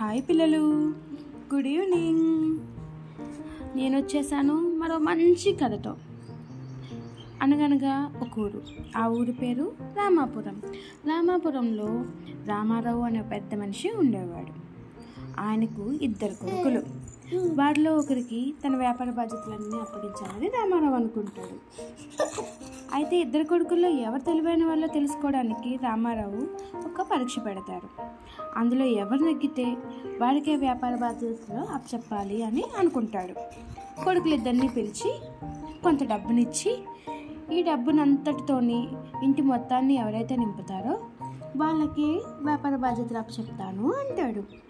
Hi పిల్లలు. Good evening నేను వచ్చేసాను మరో మంచి కథతో. అనగనగా ఒక ఊరు. ఆ ఊరి పేరు రామాపురం. రామాపురంలో రామారావు అనే పెద్ద మనిషి ఉండేవాడు. ఆయనకు ఇద్దరు కొడుకులు. వారిలో ఒకరికి తన వ్యాపార బాధ్యతలన్నీ అప్పగించాలని రామారావు అనుకుంటాడు. అయితే ఇద్దరు కొడుకుల్లో ఎవరు తెలివైన వాళ్ళో తెలుసుకోవడానికి రామారావు ఒక పరీక్ష పెడతారు. అందులో ఎవరు నెగ్గితే వారికే వ్యాపార బాధ్యతలు అప్పచెప్పాలి అని అనుకుంటాడు. కొడుకులిద్దరిని పిలిచి కొంత డబ్బునిచ్చి ఈ డబ్బునంతటితోని ఇంటి మొత్తాన్ని ఎవరైతే నింపుతారో వాళ్ళకి వ్యాపార బాధ్యతలు అప్పచెప్తాను అంటాడు.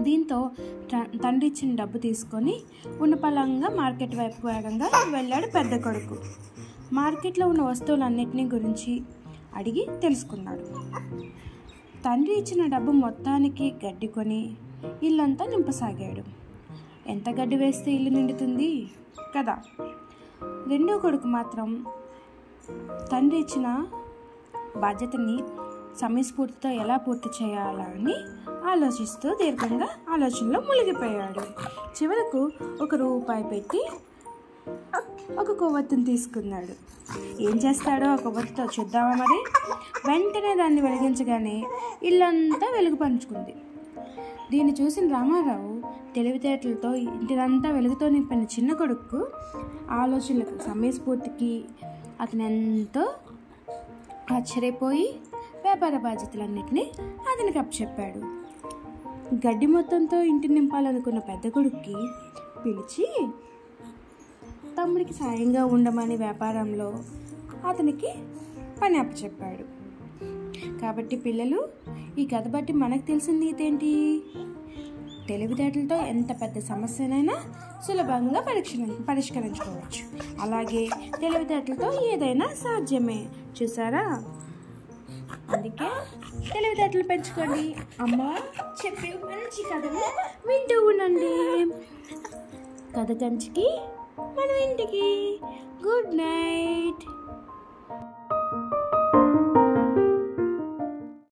దీంతో తండ్రి ఇచ్చిన డబ్బు తీసుకొని ఉన్నపలంగా మార్కెట్ వైపు వేగంగా వెళ్ళాడు పెద్ద కొడుకు. మార్కెట్లో ఉన్న వస్తువులన్నిటిని గురించి అడిగి తెలుసుకున్నాడు. తండ్రి ఇచ్చిన డబ్బు మొత్తానికి గడ్డి కొని ఇల్లంతా నింపసాగాడు. ఎంత గడ్డి వేస్తే ఇల్లు నిండుతుంది? కదా. రెండో కొడుకు మాత్రం తండ్రి ఇచ్చిన బాధ్యతని సమయస్ఫూర్తితో ఎలా పూర్తి చేయాలని ఆలోచిస్తూ దీర్ఘంగా ఆలోచనలో మునిగిపోయాడు. చివరకు ఒక రూపాయి పెట్టి ఒక కొవ్వొత్తిని తీసుకున్నాడు. ఏం చేస్తాడో ఆ కొవ్వొత్తితో చూద్దామా మరి? వెంటనే దాన్ని వెలిగించగానే ఇల్లంతా వెలుగు పంచుకుంది. దీన్ని చూసిన రామారావు తెలివితేటలతో ఇంటినంతా వెలుగుతో నింపిన చిన్న కొడుకు ఆలోచనలకు సమయస్ఫూర్తికి అతను ఎంతో ఆశ్చర్యపోయి వ్యాపార బాధ్యతలన్నింటినీ అతనికి అప్పచెప్పాడు గడ్డి మొత్తంతో ఇంటిని నింపాలనుకున్న పెద్ద కొడుక్కి పిలిచి తమ్ముడికి సాయంగా ఉండమని వ్యాపారంలో అతనికి పని అప్పచెప్పాడు కాబట్టి పిల్లలు ఈ కథ బట్టి మనకు తెలిసింది ఇదేంటి? ఏంటి తెలివితేటలతో ఎంత పెద్ద సమస్యనైనా సులభంగా పరీక్ష పరిష్కరించుకోవచ్చు. అలాగే తెలివితేటలతో ఏదైనా సాధ్యమే. చూసారా అందుకే తెలివితేటలు పెంచుకోండి అమ్మ చెప్పే మంచి కథలు వింటూ ఉండండి. కథ కంచికి మనం ఇంటికి. Good night